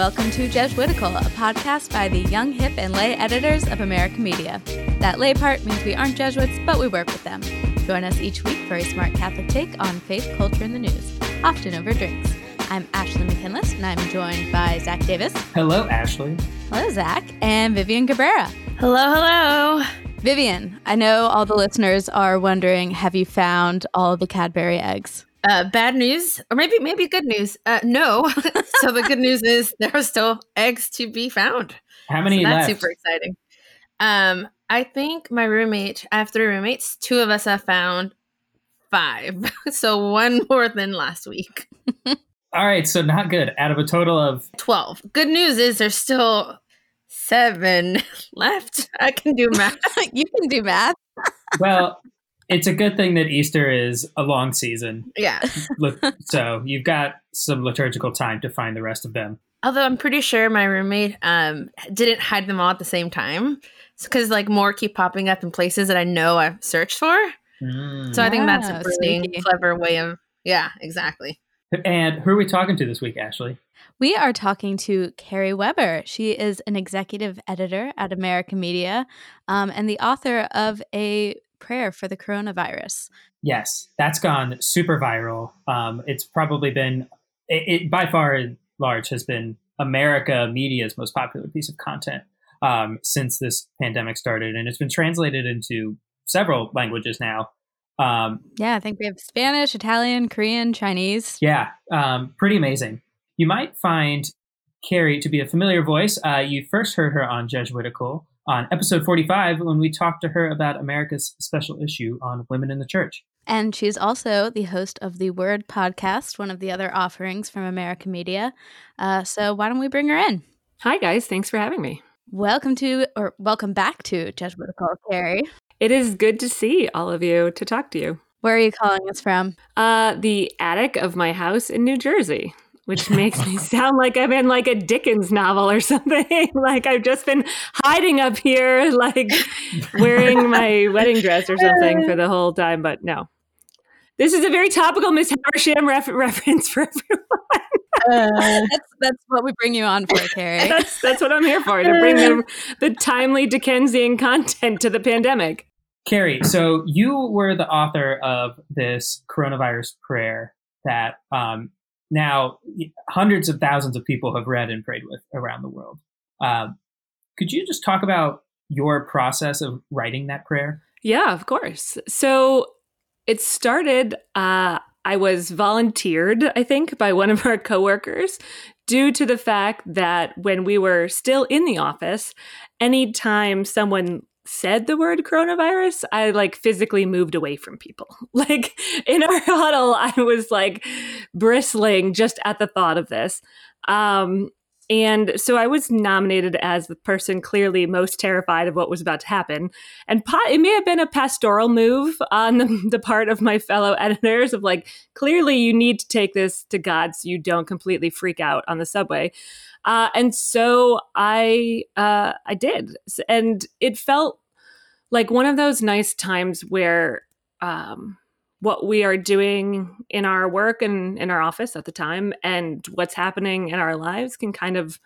welcome to Jesuitical, a podcast by the young, hip, and lay editors of America Media. That lay part means we aren't Jesuits, but we work with them. Join us each week for a smart Catholic take on faith, culture, and the news, often over drinks. I'm Ashley McKinless, and I'm joined by Zach Davis. Hello, Ashley. Hello, Zach. And Vivian Cabrera. Hello, hello. Vivian, I know all the listeners are wondering have you found all the Cadbury eggs? Uh, bad news, or maybe maybe good news. Uh, no. so the good news is there are still eggs to be found. How many So that's left? super exciting. Um, I think my roommate, I have three roommates. Two of us have found five, so one more than last week. All right, so not good. Out of a total of Twelve. Good news is there's still seven left. I can do math. you can do math. well, it's a good thing that Easter is a long season. yeah. So you've got some liturgical time to find the rest of them. Although I'm pretty sure my roommate um didn't hide them all at the same time, because like more keep popping up in places that I know I've searched for. Mm. So I think that's a pretty sneaky. clever way of yeah, exactly. and who are we talking to this week, Ashley? We are talking to Kerry Weber. She is an executive editor at America Media um, and the author of a prayer for the coronavirus. Yes, that's gone super viral. Um, it's probably been, it, it by far and large has been America media's most popular piece of content um, since this pandemic started, and it's been translated into several languages now. Um, Yeah, I think we have Spanish, Italian, Korean, Chinese. Yeah, um, pretty amazing. You might find Kerry to be a familiar voice. Uh, you first heard her on Jesuitical on episode 45 when we talked to her about America's special issue on women in the church. And she's also the host of the Word podcast, one of the other offerings from America Media. Uh, so why don't we bring her in? Hi, guys. Thanks for having me. Welcome to, or welcome back to Jesuitical, Kerry. It is good to see all of you, to talk to you. Where are you calling us from? Uh, the attic of my house in New Jersey, which makes me sound like I'm in like a Dickens novel or something. like I've just been hiding up here, like wearing my wedding dress or something for the whole time. But no. This is a very topical Miss Havisham ref- reference for everyone. That's, that's what we bring you on for, Kerry. That's, that's what I'm here for, to bring the, the timely Dickensian content to the pandemic. Kerry, so you were the author of this coronavirus prayer that um, now hundreds of thousands of people have read and prayed with around the world. Um, could you just talk about your process of writing that prayer? Yeah, of course. So it started, uh, I was volunteered, I think, by one of our coworkers due to the fact that when we were still in the office, anytime someone said the word coronavirus, I like physically moved away from people. Like in our huddle, I was like bristling just at the thought of this. Um, and so I was nominated as the person clearly most terrified of what was about to happen. And po- it may have been a pastoral move on the, the part of my fellow editors of like, clearly you need to take this to God so you don't completely freak out on the subway. Uh, and so I uh, I did, and it felt like one of those nice times where um, what we are doing in our work and in our office at the time, and what's happening in our lives can kind of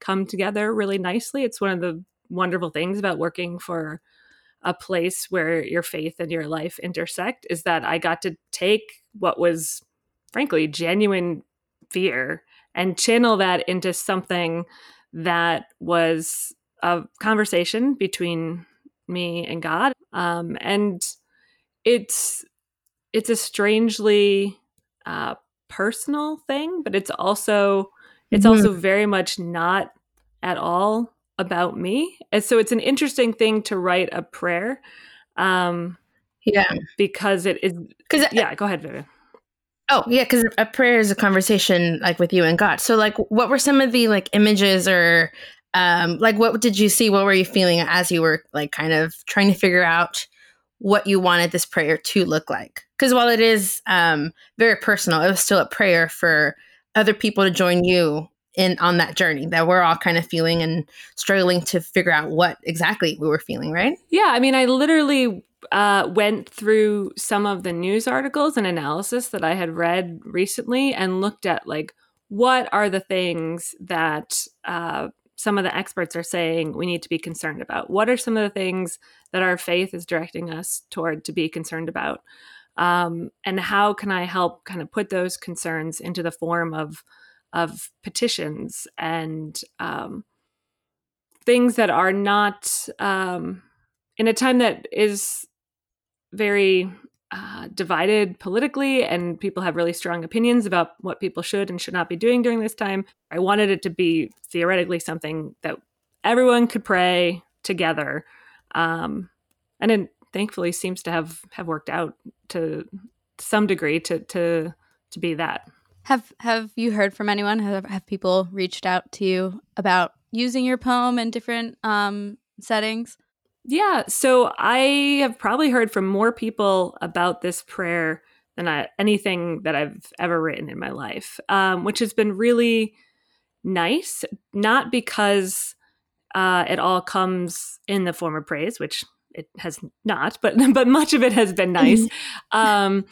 come together really nicely. It's one of the wonderful things about working for a place where your faith and your life intersect is that I got to take what was frankly genuine fear and channel that into something that was a conversation between me and God. Um, and it's it's a strangely uh, personal thing, but it's also it's Mhm. also very much not at all about me. And so it's an interesting thing to write a prayer um, Yeah. because it is. Because Yeah, go ahead, Vivian. oh yeah, because a prayer is a conversation like with you and God. So like, what were some of the like images or um like what did you see? What were you feeling as you were like kind of trying to figure out what you wanted this prayer to look like? Because while it is um very personal, it was still a prayer for other people to join you in on that journey that we're all kind of feeling and struggling to figure out what exactly we were feeling, right? Yeah, I mean, I literally uh, went through some of the news articles and analysis that I had read recently and looked at like what are the things that uh, some of the experts are saying we need to be concerned about? What are some of the things that our faith is directing us toward to be concerned about? Um, and how can I help kind of put those concerns into the form of of petitions and um, things that are not um, in a time that is very uh, divided politically and people have really strong opinions about what people should and should not be doing during this time. I wanted it to be theoretically something that everyone could pray together. Um, and it thankfully seems to have, have worked out to some degree to, to, to be that. Have have you heard from anyone? Have, have people reached out to you about using your poem in different um, settings? Yeah, so I have probably heard from more people about this prayer than I, anything that I've ever written in my life, um, which has been really nice. Not because uh, it all comes in the form of praise, which it has not, but but much of it has been nice. um,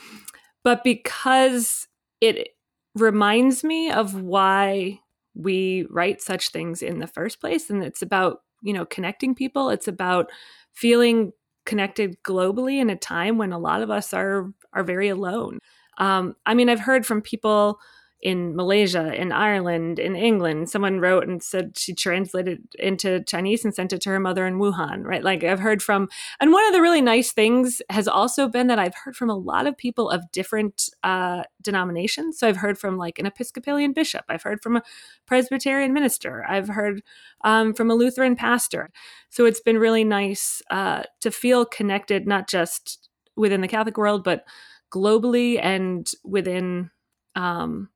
but because it reminds me of why we write such things in the first place and it's about you know connecting people. It's about feeling connected globally in a time when a lot of us are are very alone. Um, i mean i've heard from people in Malaysia, in Ireland, in England. Someone wrote and said she translated into Chinese and sent it to her mother in Wuhan, right? Like I've heard from, and one of the really nice things has also been that I've heard from a lot of people of different uh, denominations. So I've heard from like an Episcopalian bishop, I've heard from a Presbyterian minister, I've heard um, from a Lutheran pastor. So it's been really nice uh, to feel connected, not just within the Catholic world, but globally and within um,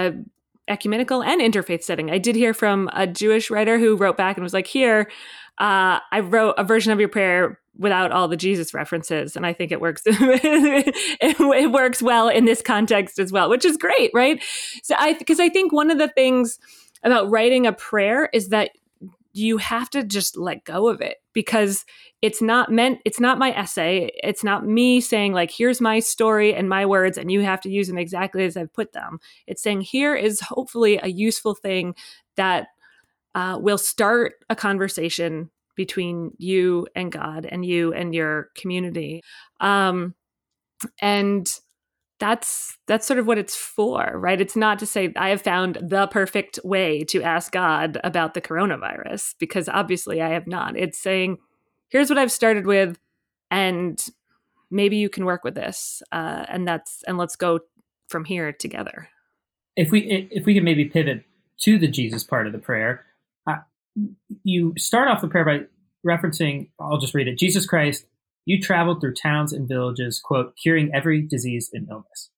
a ecumenical and interfaith setting. I did hear from a Jewish writer who wrote back and was like, "Here, uh, I wrote a version of your prayer without all the Jesus references, and I think it works. it, it, works well in this context as well, which is great, right? So I because I think one of the things about writing a prayer is that you have to just let go of it because it's not meant it's not my essay. It's not me saying like here's my story and my words and you have to use them exactly as i've put them. It's saying here is hopefully a useful thing that uh, will start a conversation between you and god and you and your community. Um, and that's that's sort of what it's for right it's not to say i have found the perfect way to ask god about the coronavirus because obviously i have not it's saying here's what I've started with, and maybe you can work with this. Uh, and that's and let's go from here together. If we if we can maybe pivot to the Jesus part of the prayer, uh, you start off the prayer by referencing. I'll just read it. Jesus Christ, you traveled through towns and villages, quote, curing every disease and illness.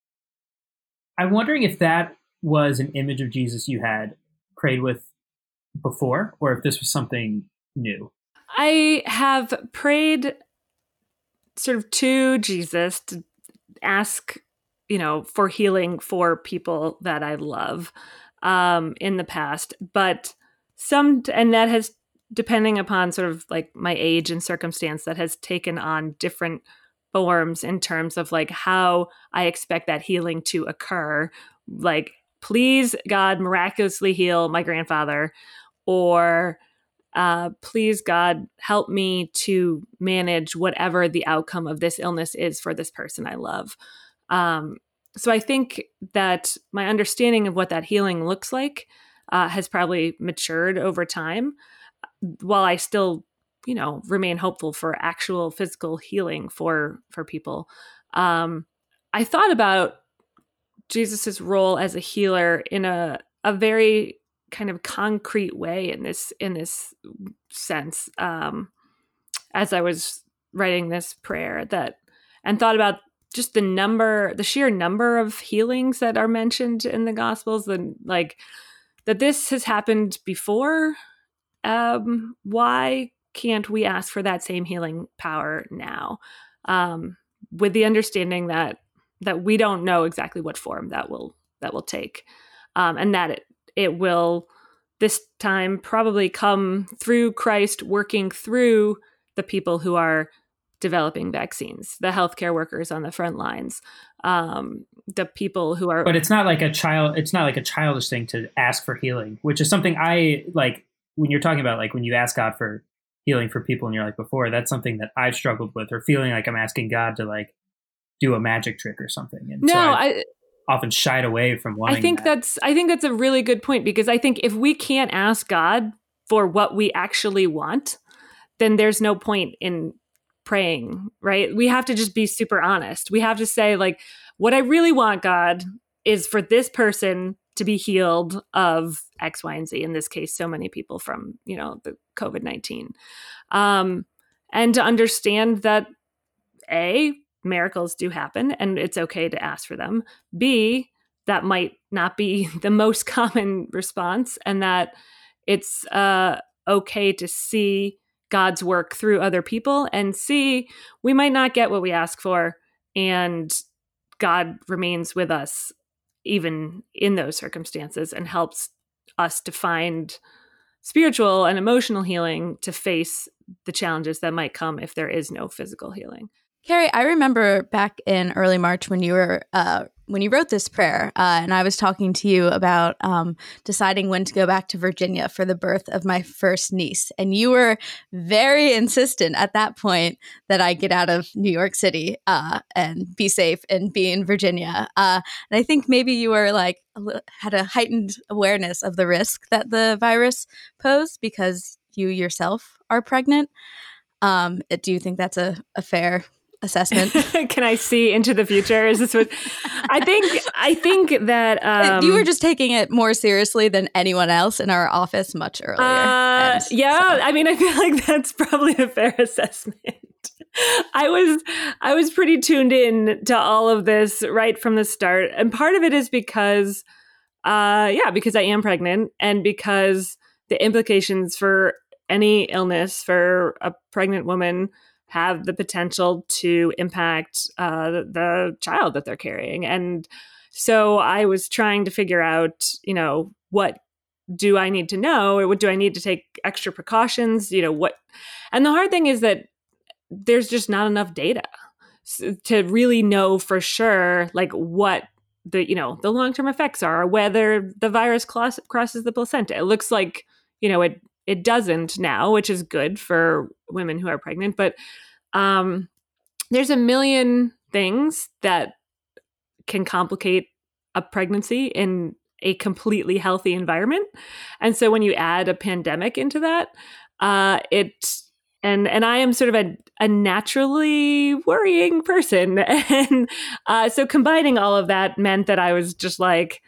I'm wondering if that was an image of Jesus you had prayed with before, or if this was something new. I have prayed sort of to Jesus to ask, you know, for healing for people that I love um, in the past, but some, and that has, depending upon sort of like my age and circumstance, that has taken on different forms in terms of like how I expect that healing to occur. Like, please, God, miraculously heal my grandfather, or uh, please God, help me to manage whatever the outcome of this illness is for this person I love. Um, so I think that my understanding of what that healing looks like uh, has probably matured over time, while I still, you know, remain hopeful for actual physical healing for for people. Um, I thought about Jesus's role as a healer in a a very kind of concrete way in this in this sense um as i was writing this prayer that and thought about just the number the sheer number of healings that are mentioned in the gospels and like that this has happened before um why can't we ask for that same healing power now um with the understanding that that we don't know exactly what form that will that will take um and that it it will this time probably come through Christ working through the people who are developing vaccines, the healthcare workers on the front lines, um, the people who are. But it's not like a child. It's not like a childish thing to ask for healing, which is something I like when you're talking about like when you ask God for healing for people in your life before. That's something that I've struggled with, or feeling like I'm asking God to like do a magic trick or something. And no, so I often shied away from wanting. I think that. that's I think that's a really good point because I think if we can't ask God for what we actually want, then there's no point in praying, right? We have to just be super honest. We have to say like what I really want God is for this person to be healed of X, Y, and Z. In this case, so many people from you know the COVID nineteen, um, and to understand that a miracles do happen and it's okay to ask for them. B that might not be the most common response, and that it's uh, okay to see God's work through other people. And C, we might not get what we ask for, and God remains with us even in those circumstances and helps us to find spiritual and emotional healing to face the challenges that might come if there is no physical healing. Kerry, I remember back in early March when you were uh, when you wrote this prayer, uh, and I was talking to you about um, deciding when to go back to Virginia for the birth of my first niece, and you were very insistent at that point that I get out of New York City uh, and be safe and be in Virginia. Uh, and I think maybe you were like had a heightened awareness of the risk that the virus posed because you yourself are pregnant. Um, do you think that's a, a fair assessment. Can I see into the future? Is this what I think? I think that um, you were just taking it more seriously than anyone else in our office much earlier. Uh, and yeah, so. I mean, I feel like that's probably a fair assessment. I was I was pretty tuned in to all of this right from the start, and part of it is because, uh, yeah, because I am pregnant, and because the implications for any illness for a pregnant woman have the potential to impact uh, the, child that they're carrying. And so I was trying to figure out, you know, what do I need to know or what do I need to take extra precautions? You know, what, and the hard thing is that there's just not enough data to really know for sure, like what the, you know, the long term effects are, whether the virus cross, crosses the placenta. It looks like, you know, it it doesn't now, which is good for women who are pregnant. But um, there's a million things that can complicate a pregnancy in a completely healthy environment. And so when you add a pandemic into that, uh, it and and I am sort of a, a naturally worrying person, and uh, so combining all of that meant that I was just like,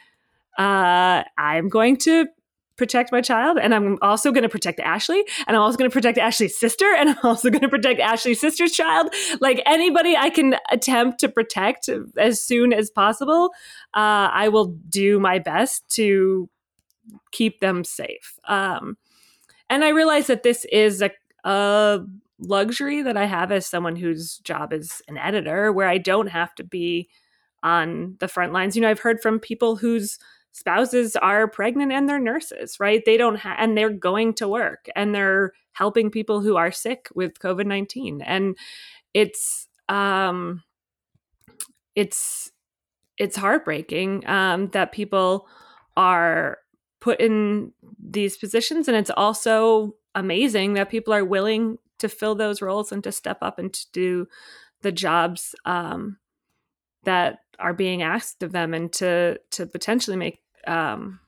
uh, I'm going to protect my child and I'm also going to protect Ashley and I'm also going to protect Ashley's sister and I'm also going to protect Ashley's sister's child. Like anybody I can attempt to protect as soon as possible uh, I will do my best to keep them safe. Um, and I realize that this is a, a luxury that I have as someone whose job is an editor where I don't have to be on the front lines. You know I've heard from people whose spouses are pregnant and they're nurses, right? They don't have, and they're going to work and they're helping people who are sick with COVID 19. And it's, um, it's, it's heartbreaking um, that people are put in these positions. And it's also amazing that people are willing to fill those roles and to step up and to do the jobs um, that are being asked of them and to to potentially make um,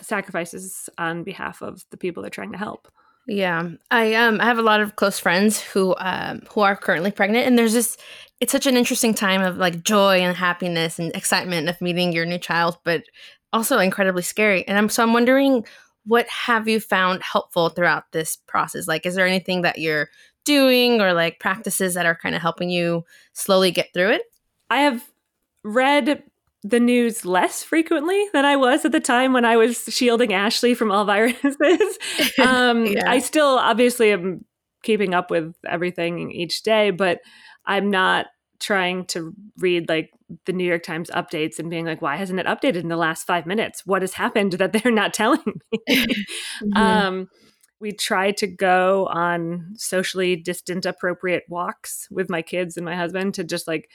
sacrifices on behalf of the people they're trying to help. Yeah, I um I have a lot of close friends who um who are currently pregnant, and there's this. It's such an interesting time of like joy and happiness and excitement of meeting your new child, but also incredibly scary. And I'm so I'm wondering what have you found helpful throughout this process? Like, is there anything that you're doing or like practices that are kind of helping you slowly get through it? I have read the news less frequently than I was at the time when I was shielding Ashley from all viruses. um, yeah. I still obviously am keeping up with everything each day, but I'm not trying to read like the New York Times updates and being like, why hasn't it updated in the last five minutes? What has happened that they're not telling me? mm-hmm. um, we try to go on socially distant appropriate walks with my kids and my husband to just like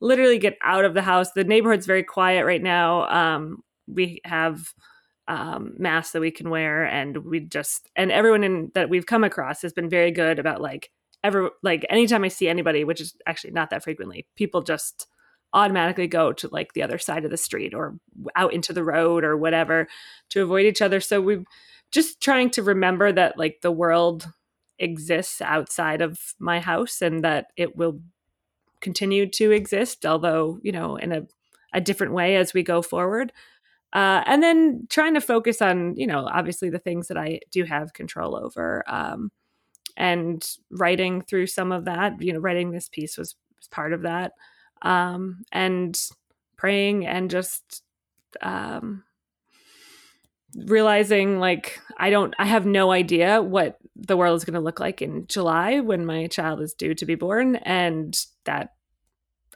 literally get out of the house. The neighborhood's very quiet right now. Um, we have um, masks that we can wear, and we just and everyone in that we've come across has been very good about like ever like anytime I see anybody, which is actually not that frequently, people just automatically go to like the other side of the street or out into the road or whatever to avoid each other. So we've just trying to remember that like the world exists outside of my house and that it will continue to exist, although, you know, in a, a different way as we go forward. Uh, and then trying to focus on, you know, obviously the things that I do have control over. Um, and writing through some of that, you know, writing this piece was, was part of that. Um, and praying and just um, realizing like I don't, I have no idea what the world is going to look like in July when my child is due to be born. And that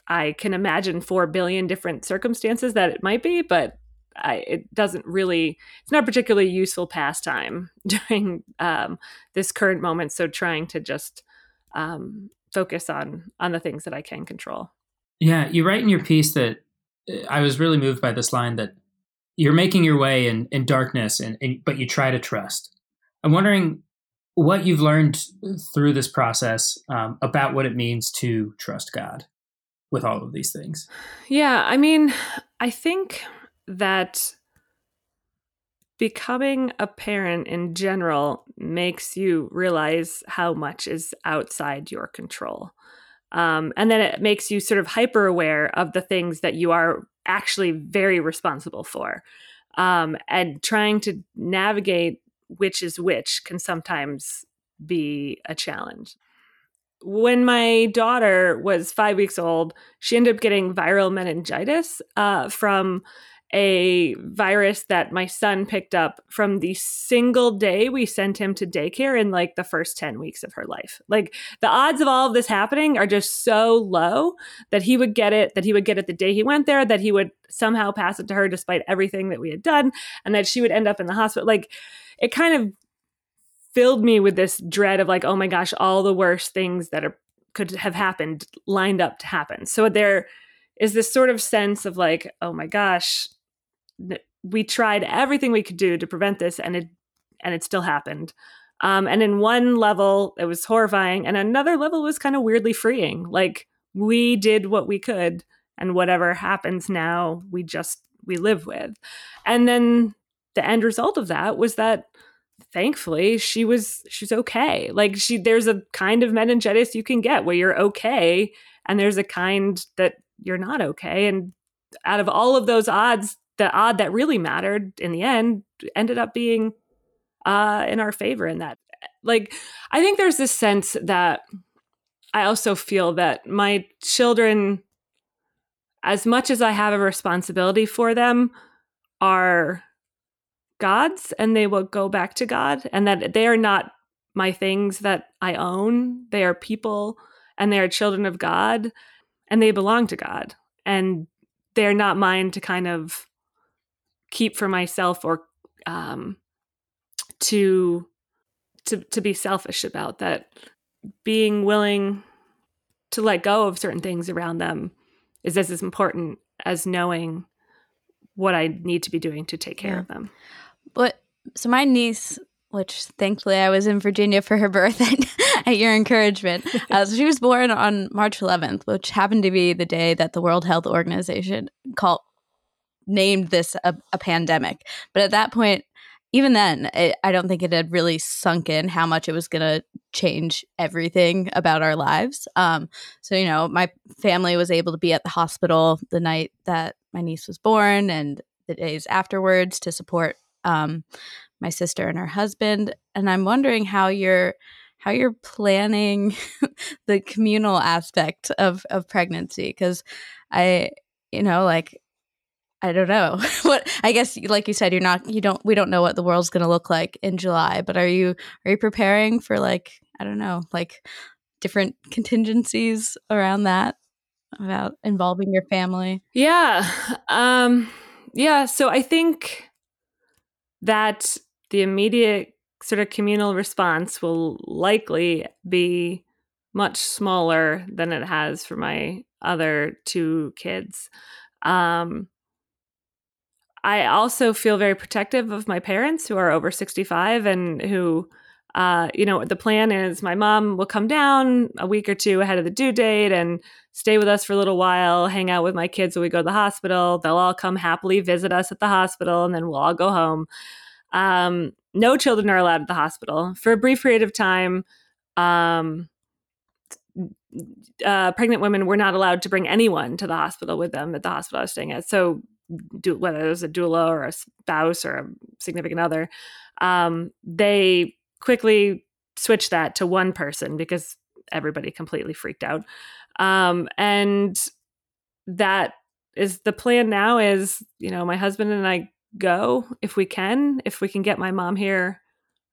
I can imagine 4 billion different circumstances that it might be, but I, it doesn't really it's not particularly useful pastime during um, this current moment. So trying to just um, focus on on the things that i can control. Yeah you write in your piece that i was really moved by this line that you're making your way in, in darkness and, and but you try to trust. I'm wondering what you've learned through this process um, about what it means to trust god with all of these things yeah i mean i think that becoming a parent in general makes you realize how much is outside your control. Um, and then it makes you sort of hyper aware of the things that you are actually very responsible for. Um, and trying to navigate which is which can sometimes be a challenge. When my daughter was five weeks old, she ended up getting viral meningitis uh, from a virus that my son picked up from the single day we sent him to daycare in like the first 10 weeks of her life. Like the odds of all of this happening are just so low that he would get it, that he would get it the day he went there, that he would somehow pass it to her despite everything that we had done, and that she would end up in the hospital. Like it kind of filled me with this dread of like, oh my gosh, all the worst things that are could have happened lined up to happen. So there is this sort of sense of like, oh my gosh, we tried everything we could do to prevent this and it and it still happened. Um, and in one level it was horrifying and another level was kind of weirdly freeing. Like we did what we could and whatever happens now we just we live with. And then the end result of that was that thankfully she was she's okay. Like she there's a kind of meningitis you can get where you're okay and there's a kind that you're not okay. And out of all of those odds the odd that really mattered in the end ended up being uh, in our favor in that. Like, I think there's this sense that I also feel that my children, as much as I have a responsibility for them, are God's and they will go back to God, and that they are not my things that I own. They are people and they are children of God and they belong to God. And they're not mine to kind of keep for myself or um, to to to be selfish about that being willing to let go of certain things around them is as important as knowing what I need to be doing to take care yeah. of them. But so my niece, which thankfully I was in Virginia for her birth at, at your encouragement, uh, so she was born on March 11th, which happened to be the day that the World Health Organization called named this a, a pandemic. But at that point, even then, it, I don't think it had really sunk in how much it was going to change everything about our lives. Um, so, you know, my family was able to be at the hospital the night that my niece was born and the days afterwards to support um, my sister and her husband. And I'm wondering how you're how you're planning the communal aspect of of pregnancy because I, you know, like I don't know what I guess like you said you're not you don't we don't know what the world's going to look like in July but are you are you preparing for like I don't know like different contingencies around that about involving your family yeah um yeah so I think that the immediate sort of communal response will likely be much smaller than it has for my other two kids. Um, I also feel very protective of my parents who are over 65 and who, uh, you know, the plan is my mom will come down a week or two ahead of the due date and stay with us for a little while, hang out with my kids when we go to the hospital. They'll all come happily visit us at the hospital, and then we'll all go home. Um, no children are allowed at the hospital for a brief period of time. Um, uh, pregnant women were not allowed to bring anyone to the hospital with them at the hospital I was staying at. So do, whether it was a doula or a spouse or a significant other, um, they quickly switched that to one person because everybody completely freaked out. Um, and that is the plan now is, you know, my husband and I go if we can, if we can get my mom here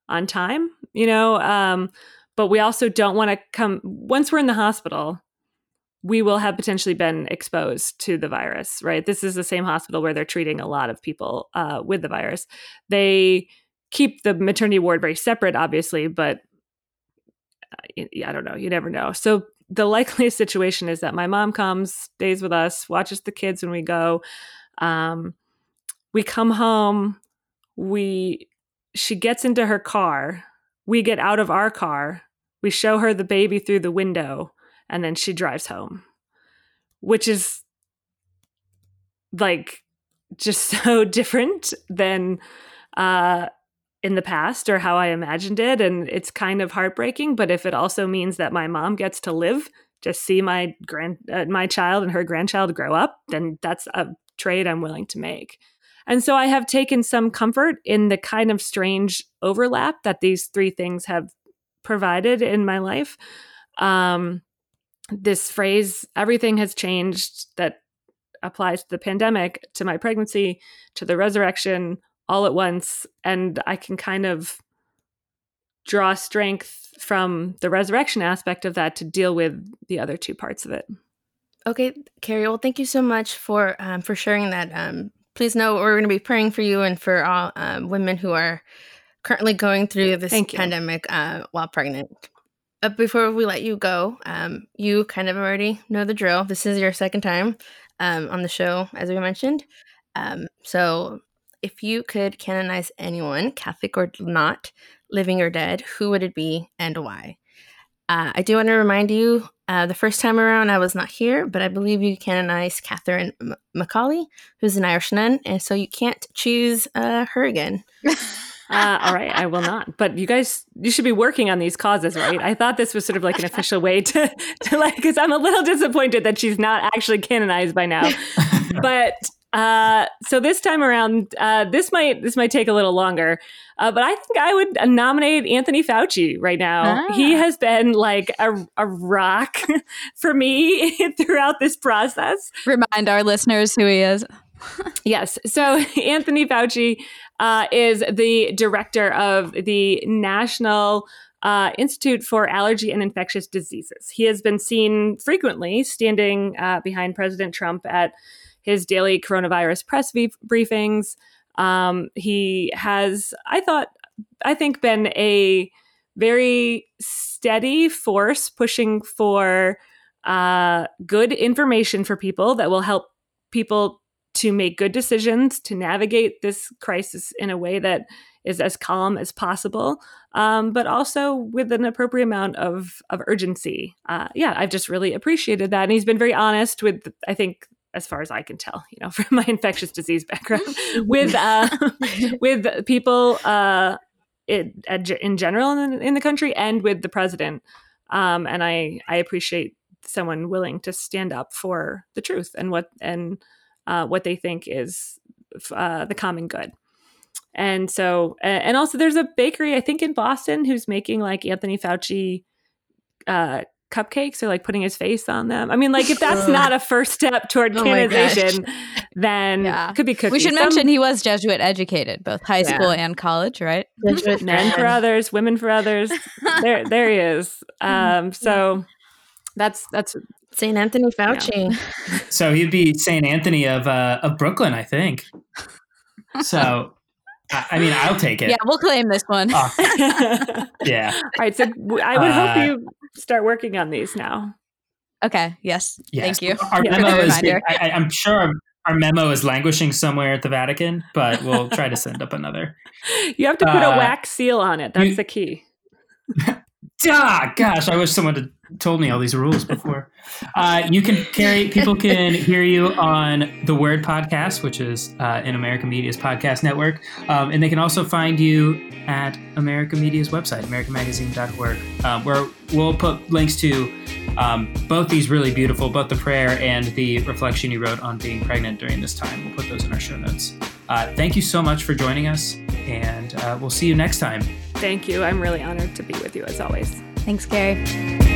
on time, you know, um, but we also don't want to come once we're in the hospital we will have potentially been exposed to the virus, right? This is the same hospital where they're treating a lot of people uh, with the virus. They keep the maternity ward very separate, obviously, but uh, I don't know. You never know. So the likeliest situation is that my mom comes, stays with us, watches the kids when we go. Um, we come home. We she gets into her car. We get out of our car. We show her the baby through the window and then she drives home, which is like just so different than uh, in the past or how I imagined it. And it's kind of heartbreaking. But if it also means that my mom gets to live, just see my grand, uh, my child and her grandchild grow up, then that's a trade I'm willing to make. And so I have taken some comfort in the kind of strange overlap that these three things have provided in my life. Um, this phrase, everything has changed, that applies to the pandemic, to my pregnancy, to the resurrection all at once. And I can kind of draw strength from the resurrection aspect of that to deal with the other two parts of it. Okay, Kerry. Well, thank you so much for um, for sharing that. Um, please know we're going to be praying for you and for all um, women who are currently going through this pandemic uh, while pregnant. Uh, before we let you go, um, you kind of already know the drill. This is your second time um, on the show, as we mentioned. Um, so, if you could canonize anyone, Catholic or not, living or dead, who would it be and why? Uh, I do want to remind you uh, the first time around I was not here, but I believe you canonized Catherine M- McAuley, who's an Irish nun, and so you can't choose uh, her again. Uh, all right, I will not. But you guys, you should be working on these causes, right? I thought this was sort of like an official way to, to like, because I'm a little disappointed that she's not actually canonized by now. But uh, so this time around, uh, this might this might take a little longer, uh, but I think I would nominate Anthony Fauci right now. Ah. He has been like a, a rock for me throughout this process. Remind our listeners who he is. Yes. So Anthony Fauci uh, is the director of the National uh, Institute for Allergy and Infectious Diseases. He has been seen frequently standing uh, behind President Trump at his daily coronavirus press v- briefings. Um, he has, I thought, I think, been a very steady force pushing for uh, good information for people that will help people to make good decisions, to navigate this crisis in a way that is as calm as possible, um, but also with an appropriate amount of of urgency. Uh, yeah, I've just really appreciated that, and he's been very honest with. I think, as far as I can tell, you know, from my infectious disease background, with uh, with people uh, in, in general in, in the country and with the president. Um, and I I appreciate someone willing to stand up for the truth and what and uh, what they think is uh, the common good. And so, and also there's a bakery, I think in Boston, who's making like Anthony Fauci uh, cupcakes or like putting his face on them. I mean, like if that's not a first step toward oh canonization, then yeah. could be cookies. We should Some, mention he was Jesuit educated, both high yeah. school and college, right? Men for others, women for others. there, there he is. Um, so that's that's St. Anthony Fauci. Yeah. so he'd be St. Anthony of uh, of Brooklyn, I think. So, I mean, I'll take it. Yeah, we'll claim this one. Oh. yeah. All right. So I would uh, hope you start working on these now. Okay. Yes. Yes. Thank you. Our Yeah. memo is. I, I- I'm sure our, our memo is languishing somewhere at the Vatican, but we'll try to send up another. You have to put Uh, a wax seal on it. That's you- the key. Ah, gosh, I wish someone had told me all these rules before. Uh, you can carry people can hear you on the Word podcast, which is uh, in America Media's podcast network, um, and they can also find you at America Media's website, AmericaMagazine.org, um, where we'll put links to um, both these really beautiful, both the prayer and the reflection you wrote on being pregnant during this time. We'll put those in our show notes. Uh, thank you so much for joining us, and uh, we'll see you next time. Thank you. I'm really honored to be with you as always. Thanks, Gary.